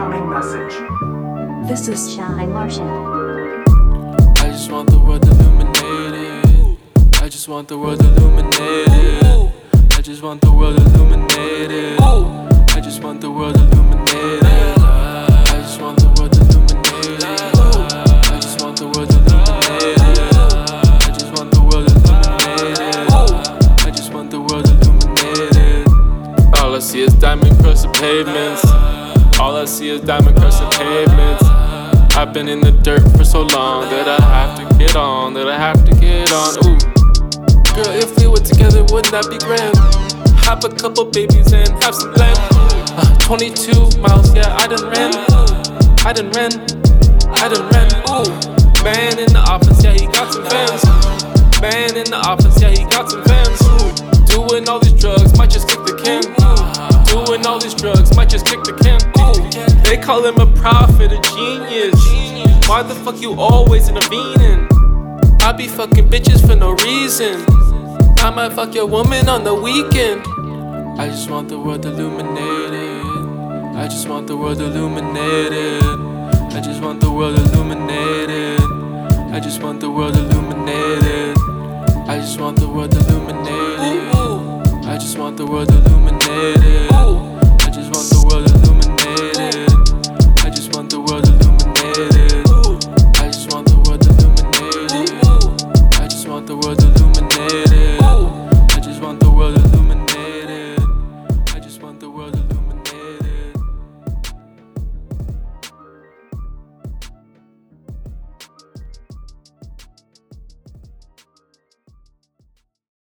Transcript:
Incoming message. This is Shy Martian. I just want the world illuminated. I just want the world illuminated. I just want the world illuminated. I just want the world illuminated. I just want the world illuminated. I just want the world illuminated. I just want the world illuminated. I just want the world illuminated. All I see is diamond crusted pavements. All I see is diamond crusted pavements. I've been in the dirt for so long that I have to get on, that I have to get on. Ooh, girl, if we were together, wouldn't that be grand? Have a couple babies and have some land. Uh, 22 miles, yeah, I done ran. I done ran. I done ran. Ooh, man in the office, yeah, he got some fans. Man in the office, yeah, he got some fans. Ooh, doing all these drugs, might just kick the can. Ooh, doing all these drugs, might just kick the can. They call him a prophet, a genius. Why the fuck you always intervening? I be fucking bitches for no reason. I might fuck your woman on the weekend. I just want the world illuminated. I just want the world illuminated. I just want the world illuminated. I just want the world illuminated. I just want the world illuminated. I just want the world illuminated. the world illuminated. I just want the world illuminated.